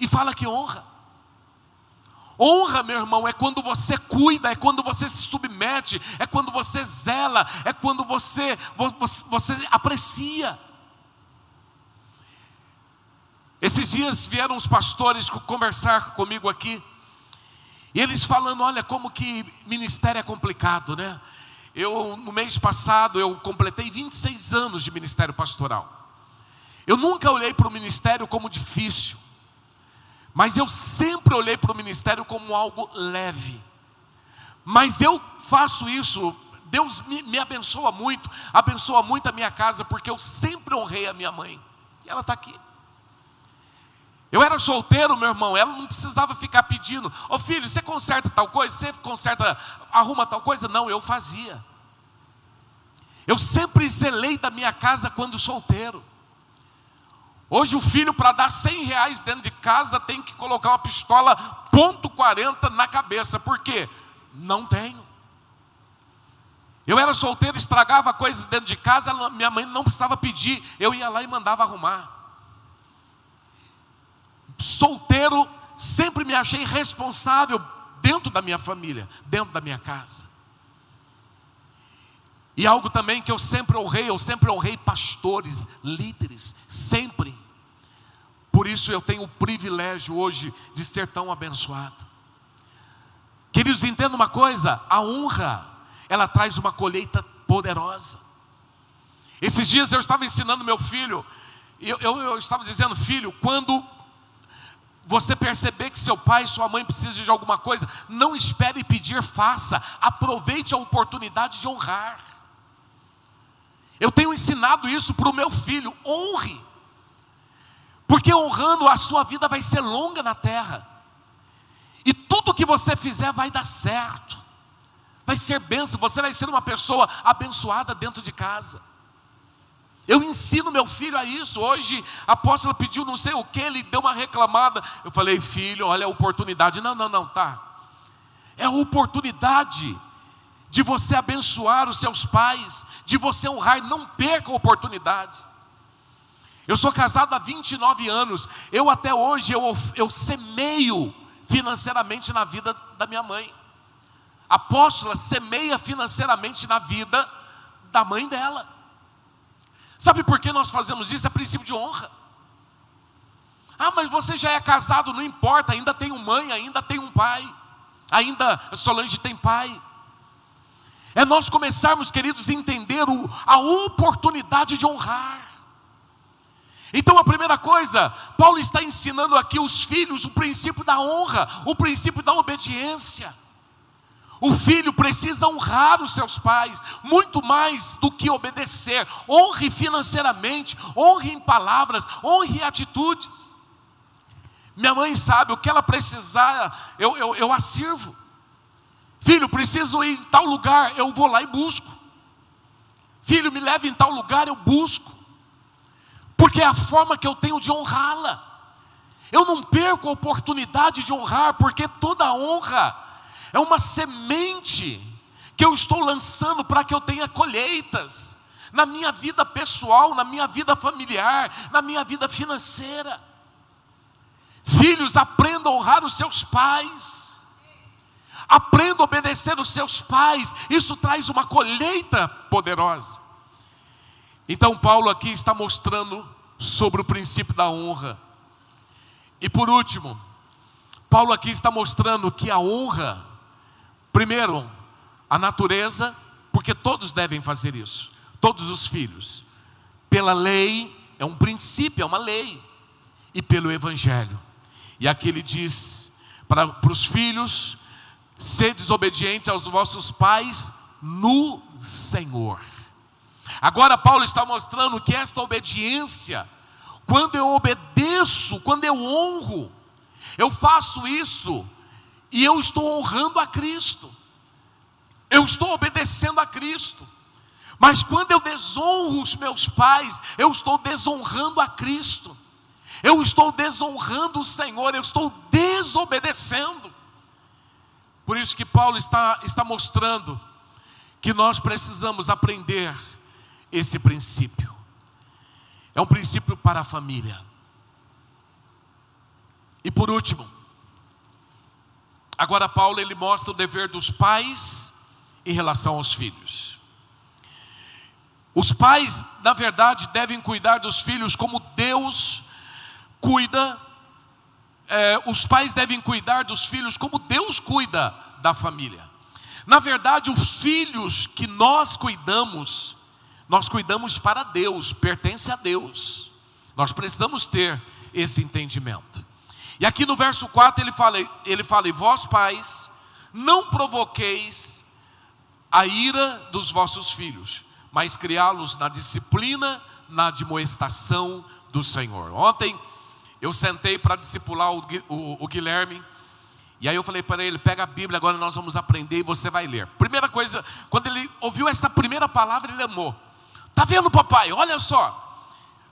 E fala que honra. Honra, meu irmão, é quando você cuida, é quando você se submete, é quando você zela, é quando você, você, você aprecia. Esses dias vieram os pastores conversar comigo aqui, e eles falando, olha como que ministério é complicado, né? Eu, no mês passado, eu completei 26 anos de ministério pastoral. Eu nunca olhei para o ministério como difícil, mas eu sempre olhei para o ministério como algo leve. Mas eu faço isso, Deus me, me abençoa muito, abençoa muito a minha casa, porque eu sempre honrei a minha mãe, e ela está aqui. Eu era solteiro, meu irmão, ela não precisava ficar pedindo, ô oh, filho, você conserta tal coisa, você conserta, arruma tal coisa. Não, eu fazia. Eu sempre zelei da minha casa quando solteiro. Hoje o filho, para dar 100 reais dentro de casa, tem que colocar uma pistola ponto .40 na cabeça. Por quê? Não tenho. Eu era solteiro, estragava coisas dentro de casa, minha mãe não precisava pedir, eu ia lá e mandava arrumar solteiro, sempre me achei responsável dentro da minha família, dentro da minha casa. E algo também que eu sempre honrei, eu sempre honrei pastores, líderes, sempre. Por isso eu tenho o privilégio hoje de ser tão abençoado. Queridos, entenda uma coisa: a honra, ela traz uma colheita poderosa. Esses dias eu estava ensinando meu filho, eu, eu, eu estava dizendo, filho, quando você perceber que seu pai sua mãe precisam de alguma coisa, não espere pedir, faça. Aproveite a oportunidade de honrar. Eu tenho ensinado isso para o meu filho: honre. Porque honrando a sua vida vai ser longa na terra. E tudo que você fizer vai dar certo. Vai ser benção, você vai ser uma pessoa abençoada dentro de casa. Eu ensino meu filho a isso. Hoje a apóstola pediu não sei o que, ele deu uma reclamada. Eu falei, filho, olha a oportunidade. Não, não, não, tá. É a oportunidade de você abençoar os seus pais, de você honrar. Não perca oportunidade. Eu sou casado há 29 anos. Eu até hoje eu, eu semeio financeiramente na vida da minha mãe. Apóstola semeia financeiramente na vida da mãe dela. Sabe por que nós fazemos isso? É princípio de honra. Ah, mas você já é casado, não importa, ainda tem mãe, ainda tem um pai, ainda Solange tem pai. É nós começarmos, queridos, a entender o, a oportunidade de honrar. Então a primeira coisa, Paulo está ensinando aqui os filhos o princípio da honra, o princípio da obediência. O filho precisa honrar os seus pais, muito mais do que obedecer. Honre financeiramente, honre em palavras, honre em atitudes. Minha mãe sabe o que ela precisar, eu, eu, eu a sirvo. Filho, preciso ir em tal lugar, eu vou lá e busco. Filho, me leve em tal lugar, eu busco. Porque é a forma que eu tenho de honrá-la. Eu não perco a oportunidade de honrar, porque toda honra é uma semente que eu estou lançando para que eu tenha colheitas na minha vida pessoal, na minha vida familiar, na minha vida financeira. Filhos, aprendam a honrar os seus pais. Aprenda a obedecer os seus pais. Isso traz uma colheita poderosa. Então Paulo aqui está mostrando sobre o princípio da honra. E por último, Paulo aqui está mostrando que a honra Primeiro, a natureza, porque todos devem fazer isso, todos os filhos. Pela lei, é um princípio, é uma lei. E pelo Evangelho. E aqui ele diz para, para os filhos: ser desobedientes aos vossos pais no Senhor. Agora, Paulo está mostrando que esta obediência, quando eu obedeço, quando eu honro, Eu faço isso e eu estou honrando a Cristo. Eu estou obedecendo a Cristo. Mas quando eu desonro os meus pais, eu estou desonrando a Cristo. Eu estou desonrando o Senhor, eu estou desobedecendo. Por isso que Paulo está, está mostrando que nós precisamos aprender esse princípio. É um princípio para a família. E por último, agora Paulo ele mostra o dever dos pais em relação aos filhos. Os pais, na verdade, devem cuidar dos filhos como Deus cuida. É, os pais devem cuidar dos filhos como Deus cuida da família. Na verdade, os filhos que nós cuidamos, nós cuidamos para Deus, pertence a Deus. Nós precisamos ter esse entendimento. E aqui no verso 4 ele fala, ele fala: vós pais, não provoqueis a ira dos vossos filhos, mas criá-los na disciplina, na admoestação do Senhor. Ontem eu sentei para discipular o, o, o Guilherme, e aí eu falei para ele: pega a Bíblia, agora nós vamos aprender e você vai ler. Primeira coisa, quando ele ouviu esta primeira palavra, ele amou. Tá vendo, papai? Olha só.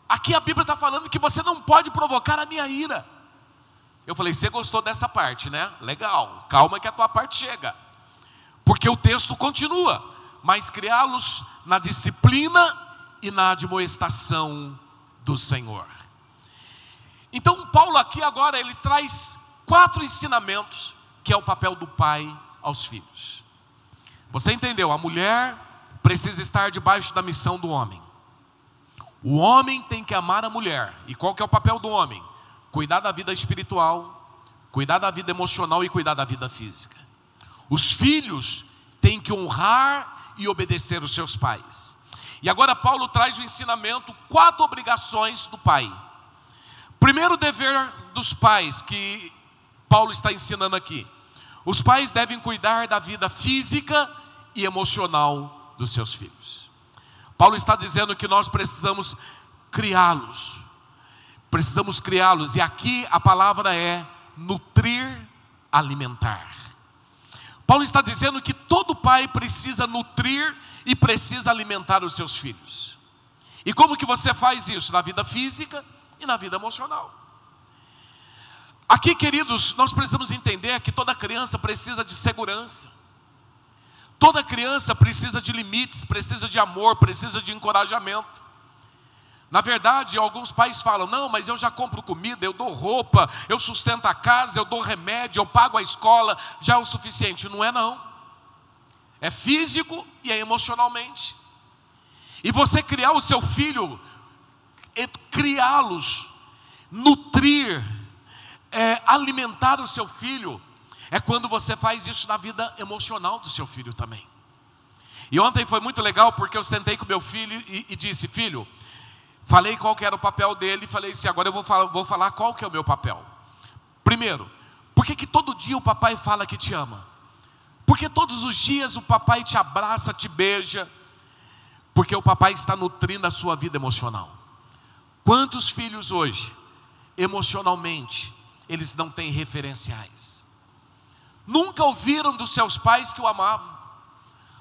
Aqui a Bíblia está falando que você não pode provocar a minha ira. Eu falei, você gostou dessa parte, né? Legal, calma que a tua parte chega. Porque o texto continua, mas criá-los na disciplina e na admoestação do Senhor. Então, Paulo aqui agora ele traz quatro ensinamentos que é o papel do pai aos filhos. Você entendeu? A mulher precisa estar debaixo da missão do homem. O homem tem que amar a mulher. E qual que é o papel do homem? Cuidar da vida espiritual, cuidar da vida emocional e cuidar da vida física. Os filhos têm que honrar e obedecer os seus pais. E agora Paulo traz o ensinamento, quatro obrigações do pai. Primeiro dever dos pais que Paulo está ensinando aqui. Os pais devem cuidar da vida física e emocional dos seus filhos. Paulo está dizendo que nós precisamos criá-los. Precisamos criá-los, e aqui a palavra é nutrir, alimentar. Paulo está dizendo que todo pai precisa nutrir e precisa alimentar os seus filhos. E como que você faz isso? Na vida física e na vida emocional. Aqui, queridos, nós precisamos entender que toda criança precisa de segurança. Toda criança precisa de limites, precisa de amor, precisa de encorajamento. Na verdade, alguns pais falam: não, mas eu já compro comida, eu dou roupa, eu sustento a casa, eu dou remédio, eu pago a escola, já é o suficiente. Não é, não. É físico e é emocionalmente. E você criar o seu filho, criá-los, nutrir, é, alimentar o seu filho, é quando você faz isso na vida emocional do seu filho também. E ontem foi muito legal porque eu sentei com meu filho e, e disse: Filho, falei qual que era o papel dele falei assim: agora eu vou falar, vou falar qual que é o meu papel. Primeiro, por que, que todo dia o papai fala que te ama? Porque todos os dias o papai te abraça, te beija, porque o papai está nutrindo a sua vida emocional. Quantos filhos hoje, emocionalmente, eles não têm referenciais? Nunca ouviram dos seus pais que o amavam,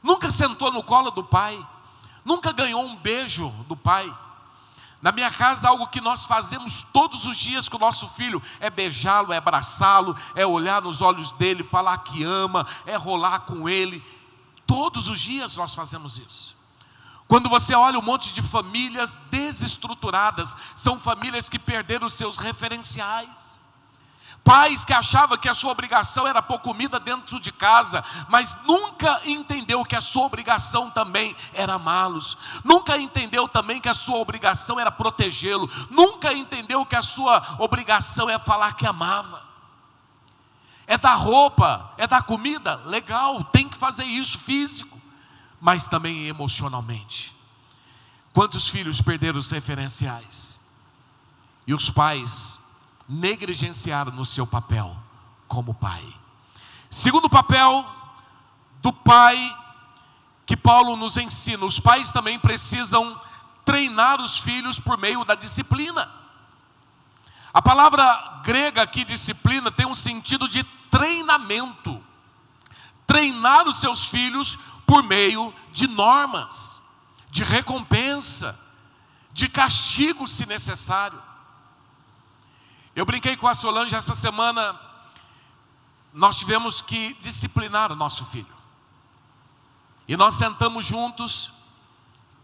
nunca sentou no colo do pai, nunca ganhou um beijo do pai. Na minha casa, algo que nós fazemos todos os dias com o nosso filho é beijá-lo, é abraçá-lo, é olhar nos olhos dele, falar que ama, é rolar com ele. Todos os dias nós fazemos isso. Quando você olha um monte de famílias desestruturadas, são famílias que perderam seus referenciais. Pais que achavam que a sua obrigação era pôr comida dentro de casa, mas nunca entendeu que a sua obrigação também era amá-los. Nunca entendeu também que a sua obrigação era protegê-lo. Nunca entendeu que a sua obrigação é falar que amava. É dar roupa, é dar comida, legal, tem que fazer isso físico, mas também emocionalmente. Quantos filhos perderam os referenciais? E os pais negligenciaram no seu papel como pai. Segundo papel do pai que Paulo nos ensina, os pais também precisam treinar os filhos por meio da disciplina. A, palavra grega aqui, disciplina, tem um sentido de treinamento. Treinar os seus filhos por meio de normas, de recompensa, de castigo se necessário. Eu brinquei com a Solange essa semana, nós tivemos que disciplinar o nosso filho. E nós sentamos juntos,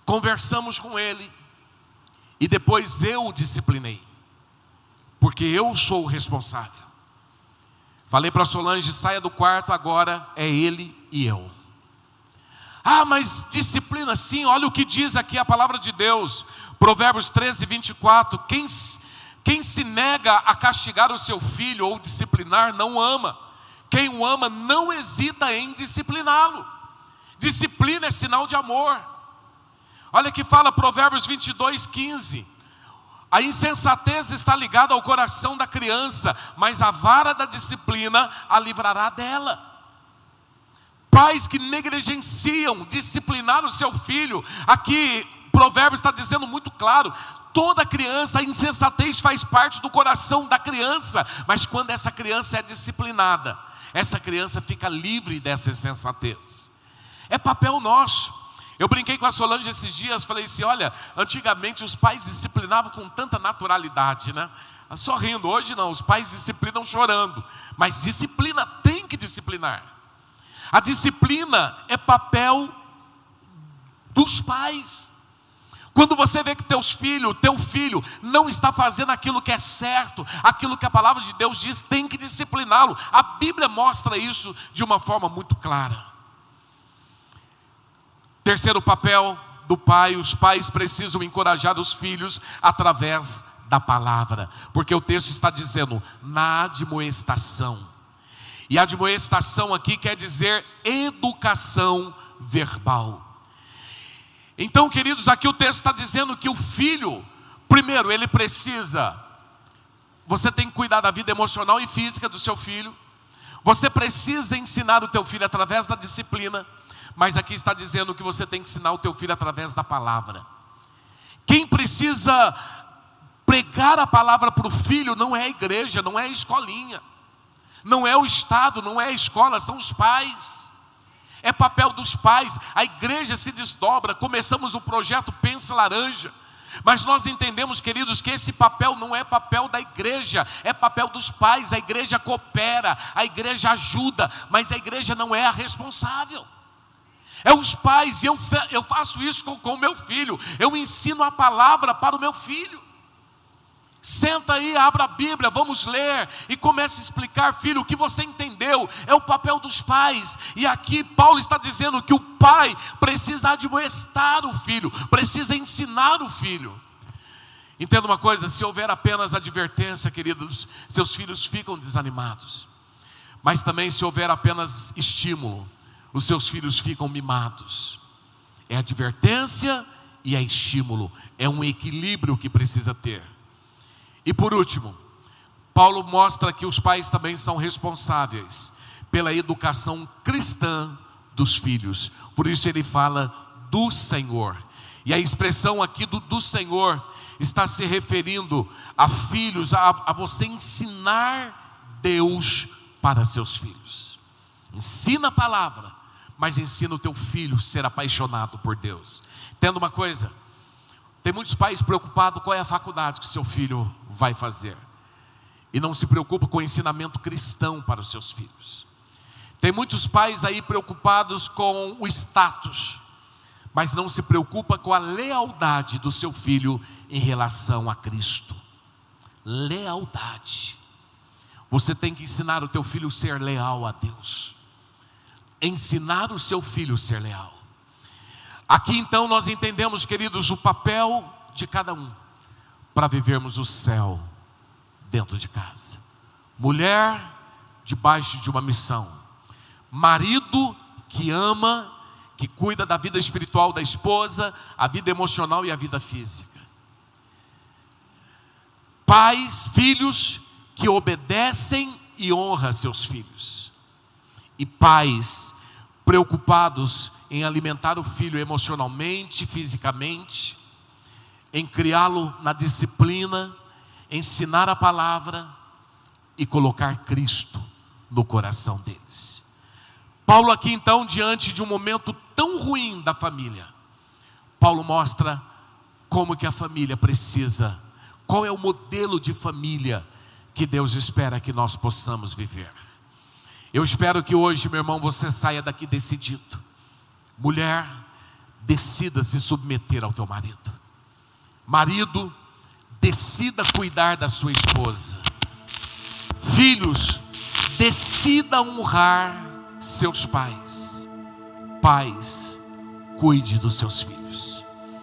conversamos com ele, e depois eu o disciplinei, porque eu sou o responsável. Falei para Solange: saia do quarto agora, é ele e eu. Ah, mas disciplina sim, olha o que diz aqui a palavra de Deus, Provérbios 13, 24: quem, quem se nega a castigar o seu filho ou disciplinar, não ama, quem o ama não hesita em discipliná-lo. Disciplina é sinal de amor. Olha que fala Provérbios 22, 15. A insensatez está ligada ao coração da criança, mas a vara da disciplina a livrará dela. Pais que negligenciam disciplinar o seu filho, aqui Provérbios está dizendo muito claro: toda criança, a insensatez faz parte do coração da criança, mas quando essa criança é disciplinada, essa criança fica livre dessa insensatez. É papel nosso. Eu brinquei com a Solange esses dias, falei assim: olha, antigamente os pais disciplinavam com tanta naturalidade, né? Sorrindo, hoje não, os pais disciplinam chorando, mas disciplina tem que disciplinar. A disciplina é papel dos pais. Quando você vê que teus filhos, teu filho não está fazendo aquilo que é certo, aquilo que a palavra de Deus diz, tem que discipliná-lo. A Bíblia mostra isso de uma forma muito clara. Terceiro papel do pai: os pais precisam encorajar os filhos através da palavra, porque o texto está dizendo na admoestação. E admoestação aqui quer dizer educação verbal. Então, queridos, aqui o texto está dizendo que o filho, primeiro, ele precisa, você tem que cuidar da vida emocional e física do seu filho, você precisa ensinar o teu filho através da disciplina, mas aqui está dizendo que você tem que ensinar o teu filho através da palavra. Quem precisa pregar a palavra para o filho não é a igreja, não é a escolinha, não é o Estado, não é a escola, são os pais. É papel dos pais, a igreja se desdobra. Começamos o projeto Pensa Laranja, mas nós entendemos, queridos, que esse papel não é papel da igreja, é papel dos pais. A igreja coopera, a igreja ajuda, mas a igreja não é a responsável. É os pais, e eu, eu faço isso com o meu filho. Eu ensino a palavra para o meu filho. Senta aí, abra a Bíblia, vamos ler e comece a explicar, filho, o que você entendeu é o papel dos pais. E aqui Paulo está dizendo que o pai precisa admoestar o filho, precisa ensinar o filho. Entenda uma coisa: se houver apenas advertência, queridos, seus filhos ficam desanimados. Mas também se houver apenas estímulo, os seus filhos ficam mimados. É advertência e é estímulo, é um equilíbrio que precisa ter. E por último, Paulo mostra que os pais também são responsáveis pela educação cristã dos filhos. Por isso ele fala do Senhor. E a expressão aqui do, do Senhor está se referindo a filhos, a, a você ensinar Deus para seus filhos. Ensina a palavra, mas ensina o teu filho a ser apaixonado por Deus. Entenda uma coisa: tem muitos pais preocupados qual é a faculdade que seu filho vai fazer. E não se preocupa com o ensinamento cristão para os seus filhos. Tem muitos pais aí preocupados com o status, mas não se preocupa com a lealdade do seu filho em relação a Cristo. Lealdade. Você tem que ensinar o teu filho a ser leal a Deus ensinar o seu filho a ser leal. Aqui então nós entendemos, queridos, o papel de cada um para vivermos o céu dentro de casa. Mulher debaixo de uma missão. Marido que ama, que cuida da vida espiritual da esposa, a vida emocional e a vida física. Pais, filhos que obedecem e honram seus filhos e pais preocupados em alimentar o filho emocionalmente, fisicamente, em criá-lo na disciplina, ensinar a palavra e colocar Cristo no coração deles. Paulo, aqui então, diante de um momento tão ruim da família, Paulo mostra como que a família precisa, qual é o modelo de família que Deus espera que nós possamos viver. Eu espero que hoje, meu irmão, você saia daqui decidido. Mulher, decida se submeter ao teu marido. Marido, decida cuidar da sua esposa. Filhos, decida honrar seus pais. Pais, cuide dos seus filhos.